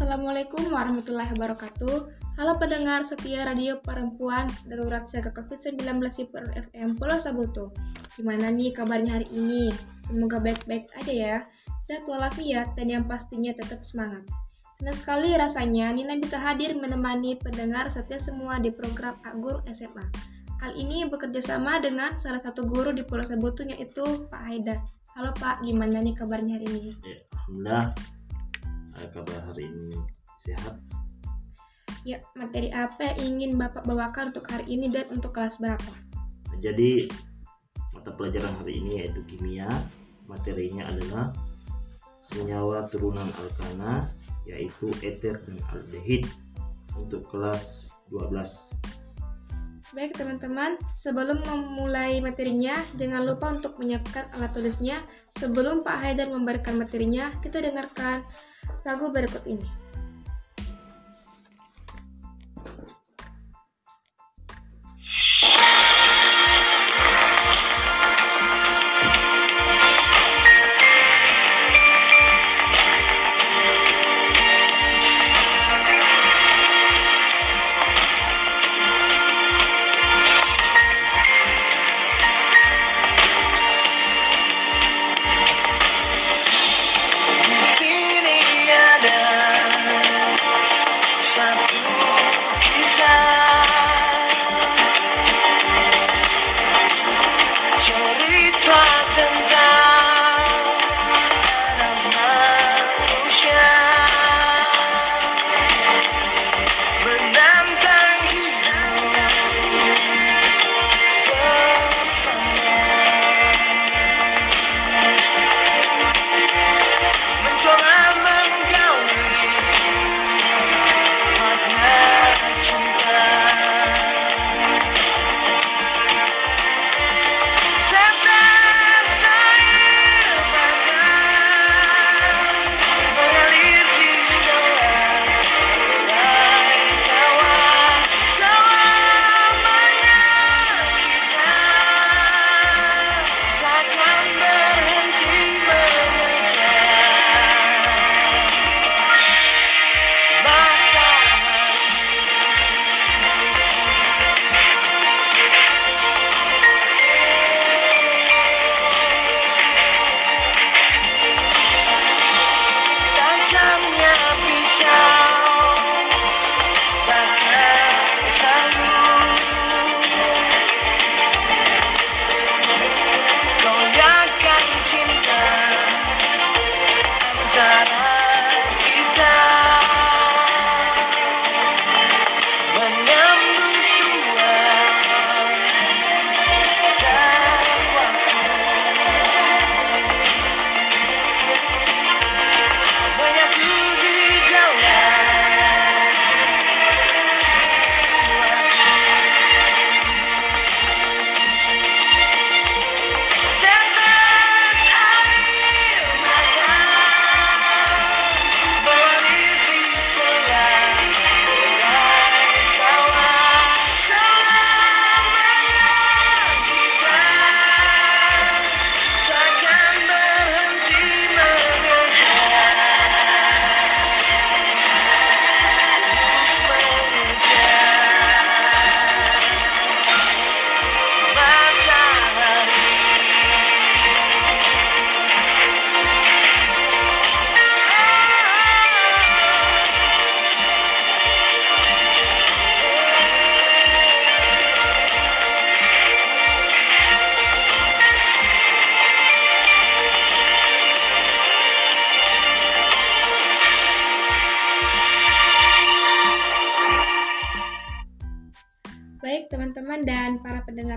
Assalamualaikum warahmatullahi wabarakatuh. Halo pendengar setia radio perempuan darurat siaga COVID-19 Sipur FM Pulau Sabuto. Gimana nih kabarnya hari ini? Semoga baik-baik aja ya. Sehat walafiat dan yang pastinya tetap semangat. Senang sekali rasanya Nina bisa hadir menemani pendengar setia semua di program Agur SMA. Hal ini bekerja sama dengan salah satu guru di Pulau Sabuto yaitu Pak Haidar. Halo Pak, gimana nih kabarnya hari ini? Alhamdulillah kabar hari ini sehat. Ya, materi apa yang ingin Bapak bawakan untuk hari ini dan untuk kelas berapa? Jadi mata pelajaran hari ini yaitu kimia. Materinya adalah senyawa turunan alkana yaitu eter dan aldehid untuk kelas 12. Baik teman-teman, sebelum memulai materinya, jangan lupa untuk menyiapkan alat tulisnya. Sebelum Pak Haidar memberikan materinya, kita dengarkan lagu berikut ini.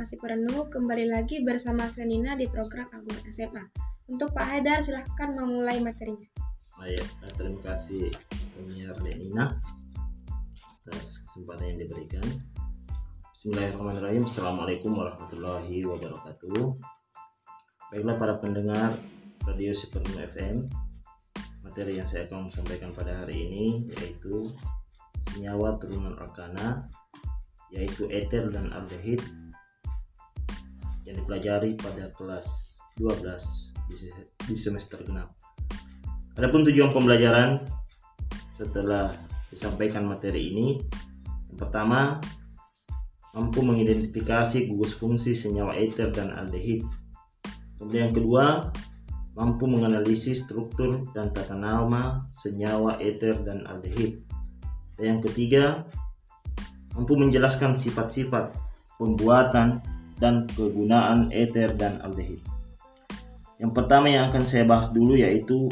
Para pendengar si perenung kembali lagi bersama Senina di program Agung SMA. Untuk Pak Haidar silahkan memulai materinya. Baik, eh, terima kasih penyiar Denina atas kesempatan yang diberikan. Bismillahirrahmanirrahim. Assalamualaikum warahmatullahi wabarakatuh. Baiklah para pendengar Radio Superno FM, materi yang saya akan sampaikan pada hari ini yaitu senyawa turunan arkana yaitu eter dan aldehid yang dipelajari pada kelas 12 di semester genap. Adapun tujuan pembelajaran setelah disampaikan materi ini. Yang pertama, mampu mengidentifikasi gugus fungsi senyawa ether dan aldehid. Kemudian yang kedua, mampu menganalisis struktur dan tata nama senyawa ether dan aldehid. Dan yang ketiga, mampu menjelaskan sifat-sifat pembuatan dan kegunaan ether dan aldehid. Yang pertama yang akan saya bahas dulu yaitu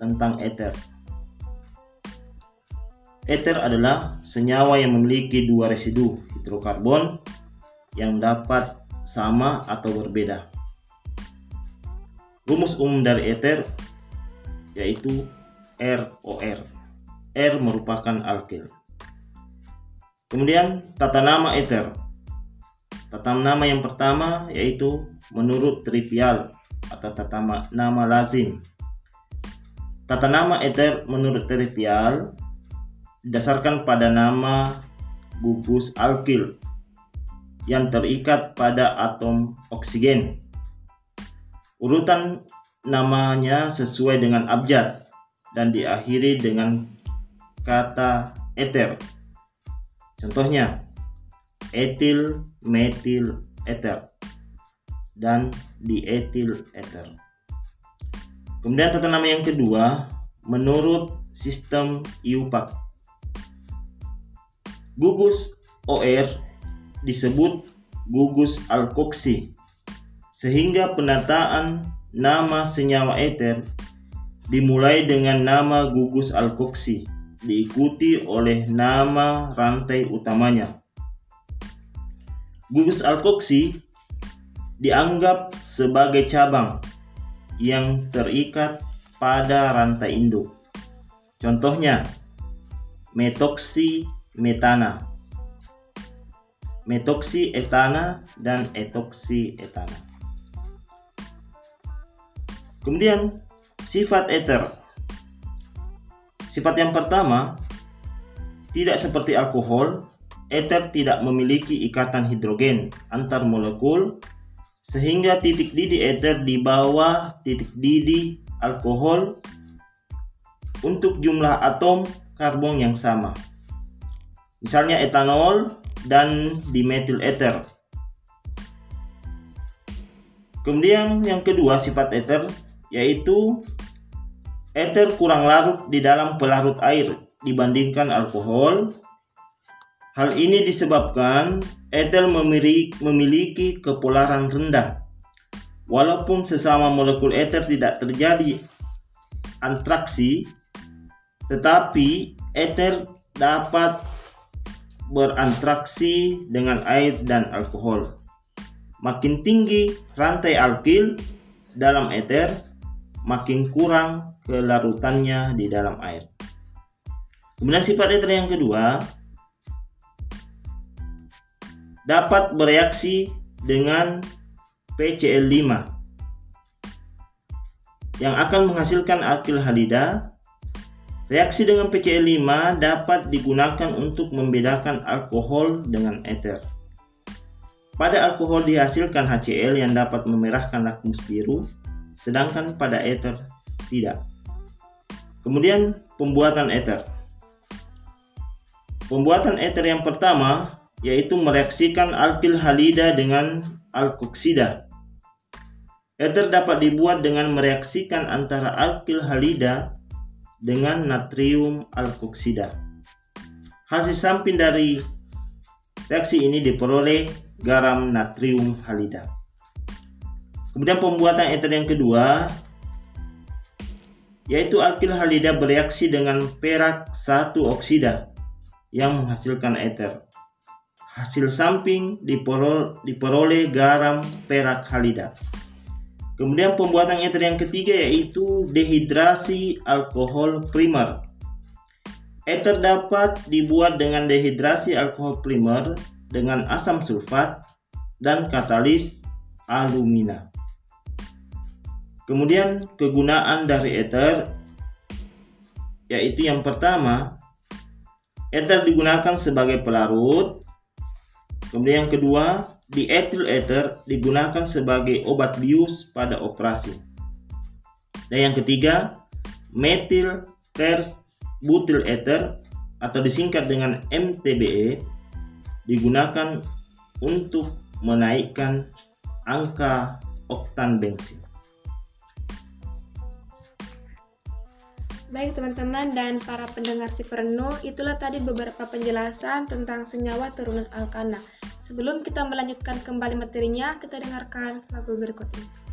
tentang ether. Ether adalah senyawa yang memiliki dua residu hidrokarbon yang dapat sama atau berbeda. Rumus umum dari ether yaitu ROR. R merupakan alkil. Kemudian tata nama ether. Tata nama yang pertama yaitu menurut trivial atau tata nama lazim. Tata nama ether menurut trivial didasarkan pada nama gugus alkil yang terikat pada atom oksigen. Urutan namanya sesuai dengan abjad dan diakhiri dengan kata ether. Contohnya, etil, metil, ether dan dietil ether. Kemudian tata nama yang kedua menurut sistem IUPAC. Gugus OR disebut gugus alkoksi sehingga penataan nama senyawa ether dimulai dengan nama gugus alkoksi diikuti oleh nama rantai utamanya. Gugus alkoksi dianggap sebagai cabang yang terikat pada rantai induk. Contohnya, metoksi metana, metoksi etana, dan etoksi etana. Kemudian, sifat ether. Sifat yang pertama, tidak seperti alkohol, ether tidak memiliki ikatan hidrogen antar molekul sehingga titik didih ether di bawah titik didih alkohol untuk jumlah atom karbon yang sama. Misalnya etanol dan dimetil ether. Kemudian yang kedua sifat ether yaitu ether kurang larut di dalam pelarut air dibandingkan alkohol Hal ini disebabkan etel memiliki kepolaran rendah. Walaupun sesama molekul ether tidak terjadi antraksi, tetapi ether dapat berantraksi dengan air dan alkohol. Makin tinggi rantai alkil dalam ether, makin kurang kelarutannya di dalam air. Kemudian sifat ether yang kedua, dapat bereaksi dengan PCl5 yang akan menghasilkan alkil halida. Reaksi dengan PCl5 dapat digunakan untuk membedakan alkohol dengan ether. Pada alkohol dihasilkan HCl yang dapat memerahkan lakmus biru, sedangkan pada ether tidak. Kemudian pembuatan ether. Pembuatan ether yang pertama yaitu mereaksikan alkil halida dengan alkoksida. Ether dapat dibuat dengan mereaksikan antara alkil halida dengan natrium alkoksida. Hasil samping dari reaksi ini diperoleh garam natrium halida. Kemudian pembuatan ether yang kedua yaitu alkil halida bereaksi dengan perak satu oksida yang menghasilkan ether. Hasil samping diperoleh garam perak halida. Kemudian pembuatan ether yang ketiga yaitu dehidrasi alkohol primer. Ether dapat dibuat dengan dehidrasi alkohol primer dengan asam sulfat dan katalis alumina. Kemudian kegunaan dari ether yaitu yang pertama, ether digunakan sebagai pelarut Kemudian yang kedua, diethyl ether digunakan sebagai obat bius pada operasi. Dan yang ketiga, metil butil ether atau disingkat dengan MTBE digunakan untuk menaikkan angka oktan bensin. Baik teman-teman dan para pendengar si perenuh, itulah tadi beberapa penjelasan tentang senyawa turunan alkana. Sebelum kita melanjutkan kembali materinya, kita dengarkan lagu berikut ini.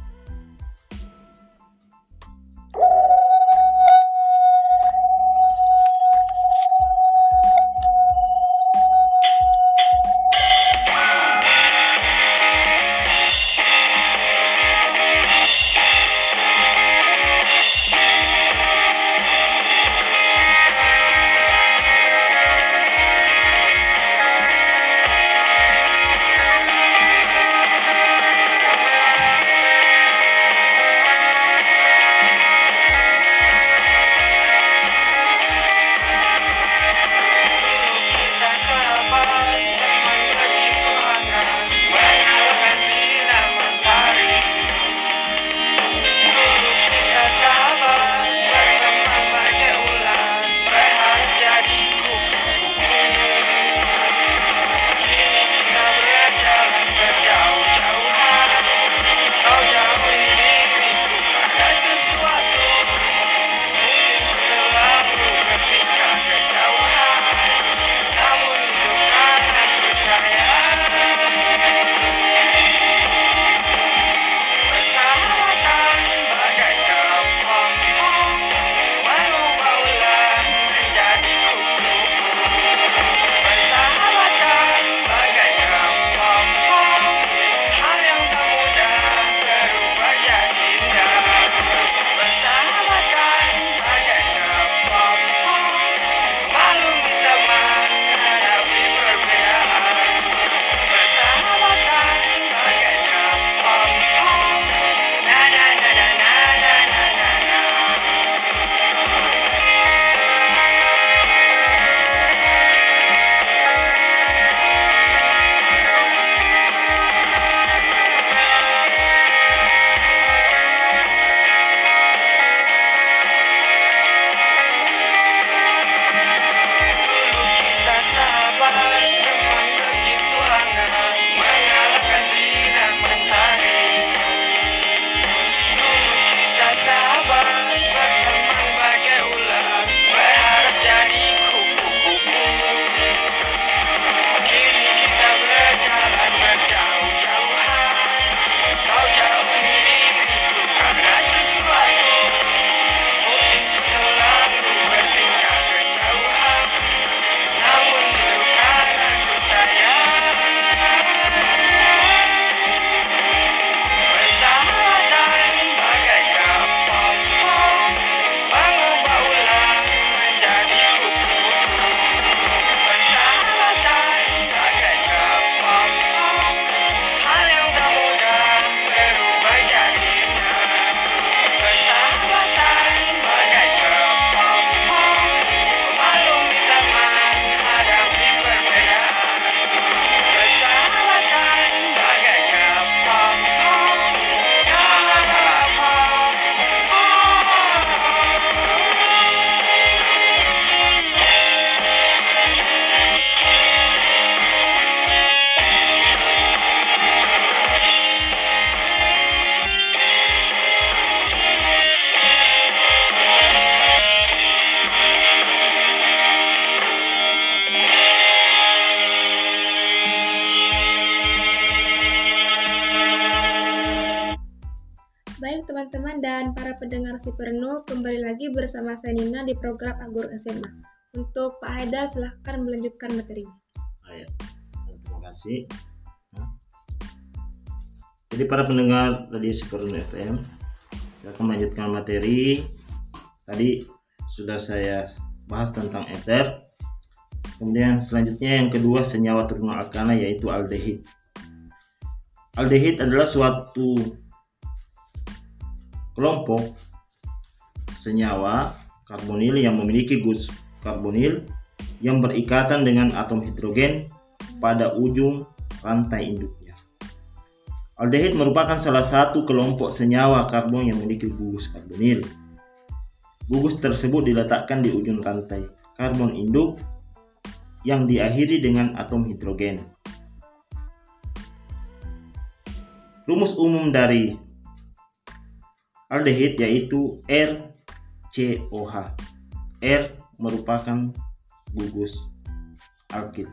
Pendengar si penuh kembali lagi bersama saya Nina di program Agur SMA. Untuk Pak Haida silahkan melanjutkan materinya. Ayo, terima kasih. Jadi para pendengar tadi si penuh FM, saya akan melanjutkan materi. Tadi sudah saya bahas tentang ether. Kemudian selanjutnya yang kedua senyawa turunan alkana yaitu aldehid. Aldehid adalah suatu kelompok senyawa karbonil yang memiliki gus karbonil yang berikatan dengan atom hidrogen pada ujung rantai induknya. Aldehid merupakan salah satu kelompok senyawa karbon yang memiliki gugus karbonil. Gugus tersebut diletakkan di ujung rantai karbon induk yang diakhiri dengan atom hidrogen. Rumus umum dari aldehid yaitu RCOH. R merupakan gugus alkil.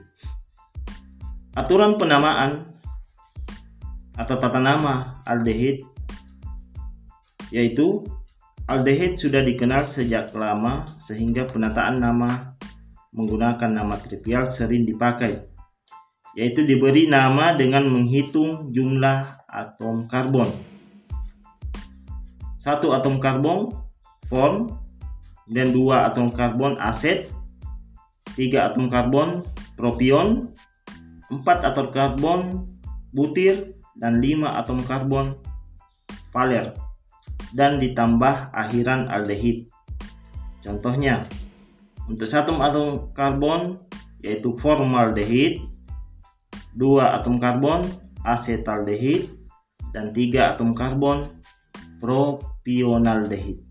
Aturan penamaan atau tata nama aldehid yaitu aldehid sudah dikenal sejak lama sehingga penataan nama menggunakan nama trivial sering dipakai yaitu diberi nama dengan menghitung jumlah atom karbon. Satu atom karbon form dan dua atom karbon aset, tiga atom karbon propion, empat atom karbon butir dan lima atom karbon valer dan ditambah akhiran aldehid. Contohnya, untuk satu atom karbon yaitu formaldehid, dua atom karbon asetaldehid, dan tiga atom karbon propionaldehid.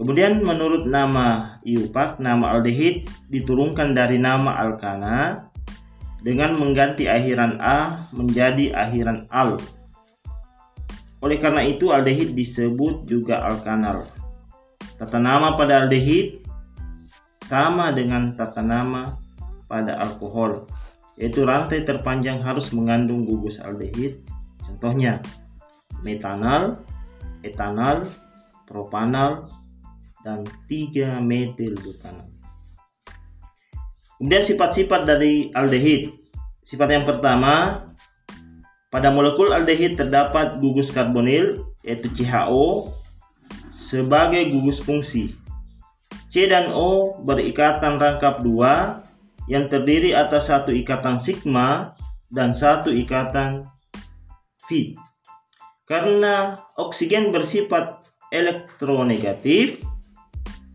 Kemudian menurut nama IUPAC, nama aldehid diturunkan dari nama alkana dengan mengganti akhiran A menjadi akhiran al oleh karena itu aldehid disebut juga alkanal. Tata nama pada aldehid sama dengan tata nama pada alkohol, yaitu rantai terpanjang harus mengandung gugus aldehid. Contohnya metanal, etanal, propanal, dan 3 metil butanal. Kemudian sifat-sifat dari aldehid. Sifat yang pertama, pada molekul aldehid terdapat gugus karbonil yaitu CHO sebagai gugus fungsi. C dan O berikatan rangkap dua yang terdiri atas satu ikatan sigma dan satu ikatan V. Karena oksigen bersifat elektronegatif,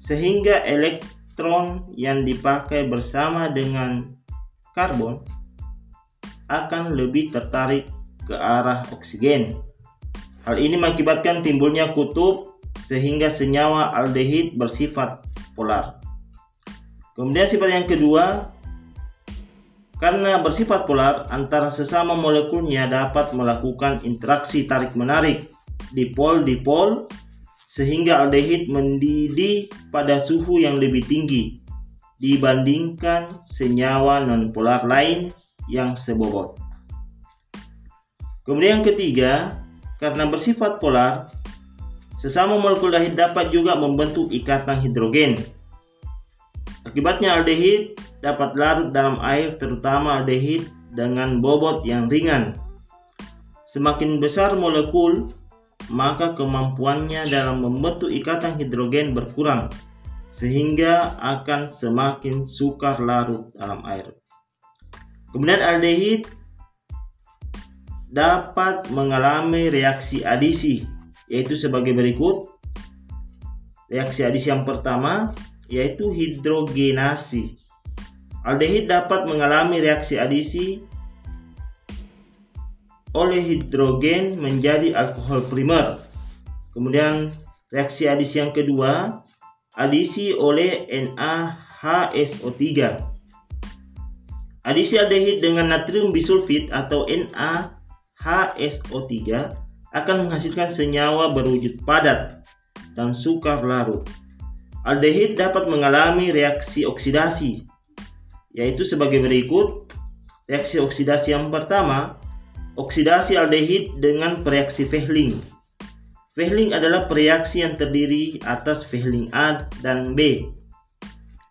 sehingga elektron yang dipakai bersama dengan karbon akan lebih tertarik ke arah oksigen. Hal ini mengakibatkan timbulnya kutub sehingga senyawa aldehid bersifat polar. Kemudian sifat yang kedua, karena bersifat polar, antara sesama molekulnya dapat melakukan interaksi tarik-menarik dipol-dipol sehingga aldehid mendidih pada suhu yang lebih tinggi dibandingkan senyawa nonpolar lain yang sebobot. Kemudian yang ketiga, karena bersifat polar, sesama molekul aldehid dapat juga membentuk ikatan hidrogen. Akibatnya aldehid dapat larut dalam air terutama aldehid dengan bobot yang ringan. Semakin besar molekul, maka kemampuannya dalam membentuk ikatan hidrogen berkurang sehingga akan semakin sukar larut dalam air. Kemudian aldehid dapat mengalami reaksi adisi yaitu sebagai berikut. Reaksi adisi yang pertama yaitu hidrogenasi. Aldehid dapat mengalami reaksi adisi oleh hidrogen menjadi alkohol primer. Kemudian reaksi adisi yang kedua adisi oleh NaHSO3. Adisi aldehid dengan natrium bisulfit atau Na HSO3 akan menghasilkan senyawa berwujud padat dan sukar larut. Aldehid dapat mengalami reaksi oksidasi, yaitu sebagai berikut. Reaksi oksidasi yang pertama, oksidasi aldehid dengan reaksi Fehling. Fehling adalah reaksi yang terdiri atas Fehling A dan B.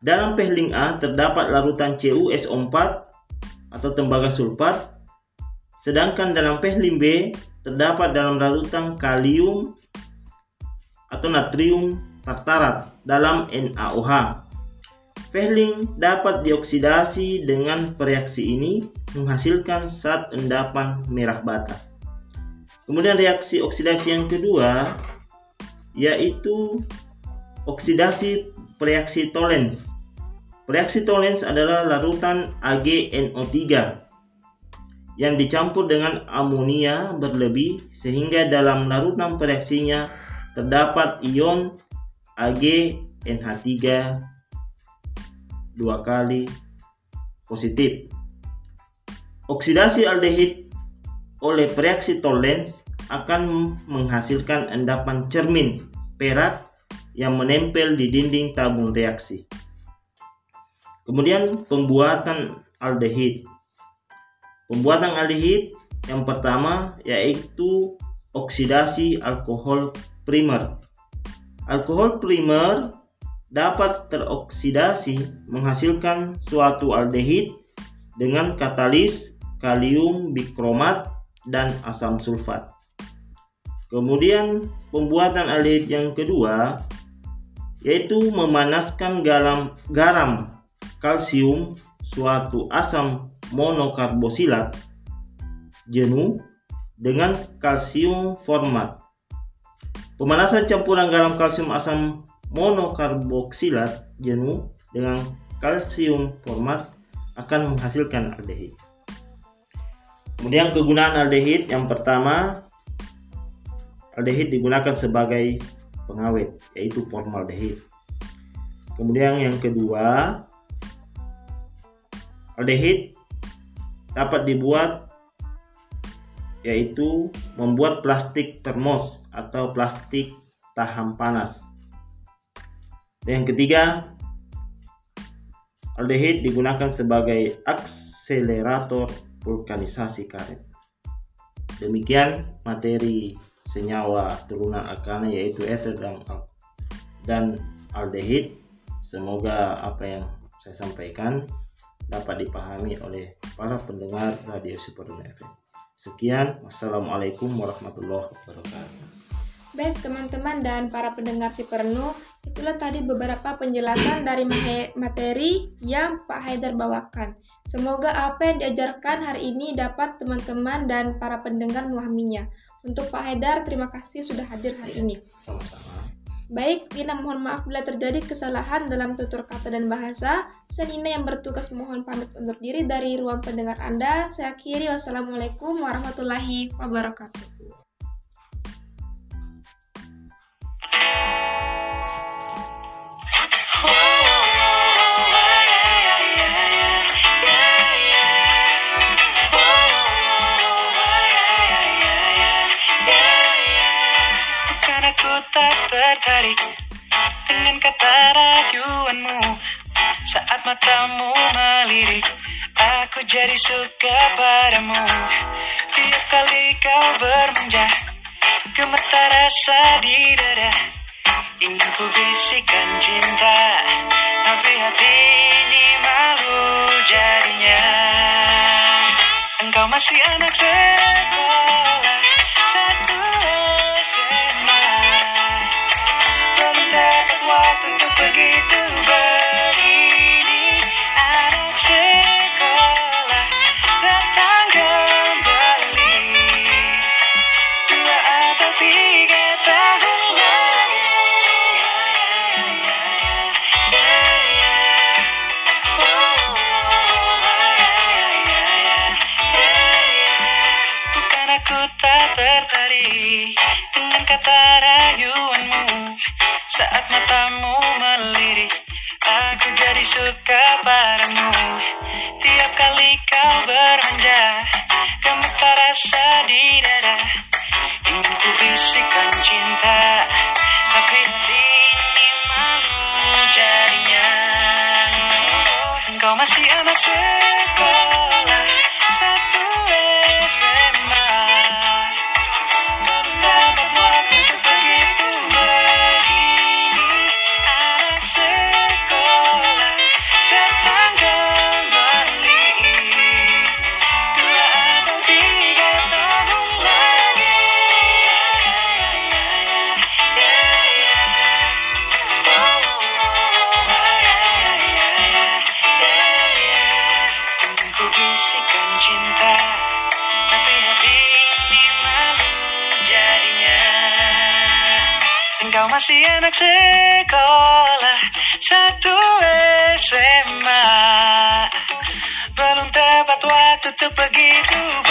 Dalam Fehling A terdapat larutan CuSO4 atau tembaga sulfat Sedangkan dalam pehlim B terdapat dalam larutan kalium atau natrium tartarat dalam NaOH. Fehling dapat dioksidasi dengan reaksi ini menghasilkan zat endapan merah bata. Kemudian reaksi oksidasi yang kedua yaitu oksidasi reaksi Tollens. Reaksi Tollens adalah larutan AgNO3 yang dicampur dengan amonia berlebih sehingga dalam larutan reaksinya terdapat ion Ag NH3 dua kali positif. Oksidasi aldehid oleh reaksi Tollens akan menghasilkan endapan cermin perak yang menempel di dinding tabung reaksi. Kemudian pembuatan aldehid. Pembuatan aldehid yang pertama yaitu oksidasi alkohol primer. Alkohol primer dapat teroksidasi menghasilkan suatu aldehid dengan katalis kalium bikromat dan asam sulfat. Kemudian pembuatan aldehid yang kedua yaitu memanaskan garam, garam kalsium suatu asam monokarbosilat jenuh dengan kalsium format. Pemanasan campuran garam kalsium asam monokarboksilat jenuh dengan kalsium format akan menghasilkan aldehid. Kemudian kegunaan aldehid yang pertama aldehid digunakan sebagai pengawet yaitu formaldehid. Kemudian yang kedua aldehid dapat dibuat yaitu membuat plastik termos atau plastik tahan panas. Dan yang ketiga, aldehid digunakan sebagai akselerator vulkanisasi karet. Demikian materi senyawa turunan alkana yaitu ether dan, dan aldehid. Semoga apa yang saya sampaikan dapat dipahami oleh para pendengar Radio Super FM. Sekian, wassalamualaikum warahmatullahi wabarakatuh. Baik teman-teman dan para pendengar si Pernu, itulah tadi beberapa penjelasan dari materi yang Pak Haidar bawakan. Semoga apa yang diajarkan hari ini dapat teman-teman dan para pendengar memahaminya. Untuk Pak Haidar, terima kasih sudah hadir hari ini. Sama-sama. Baik, Dina mohon maaf bila terjadi kesalahan dalam tutur kata dan bahasa. Saya Nina yang bertugas mohon pamit undur diri dari ruang pendengar Anda. Saya akhiri wassalamualaikum warahmatullahi wabarakatuh. Tertarik dengan kata rayuanmu. Saat matamu melirik aku jadi suka padamu. Tiap kali kau bermanja gemetar rasa di dada. Ingin ku bisikan cinta tapi hati ini malu jadinya. Engkau masih anak sekolah masih anak sekolah Satu SMA Belum tepat waktu untuk begitu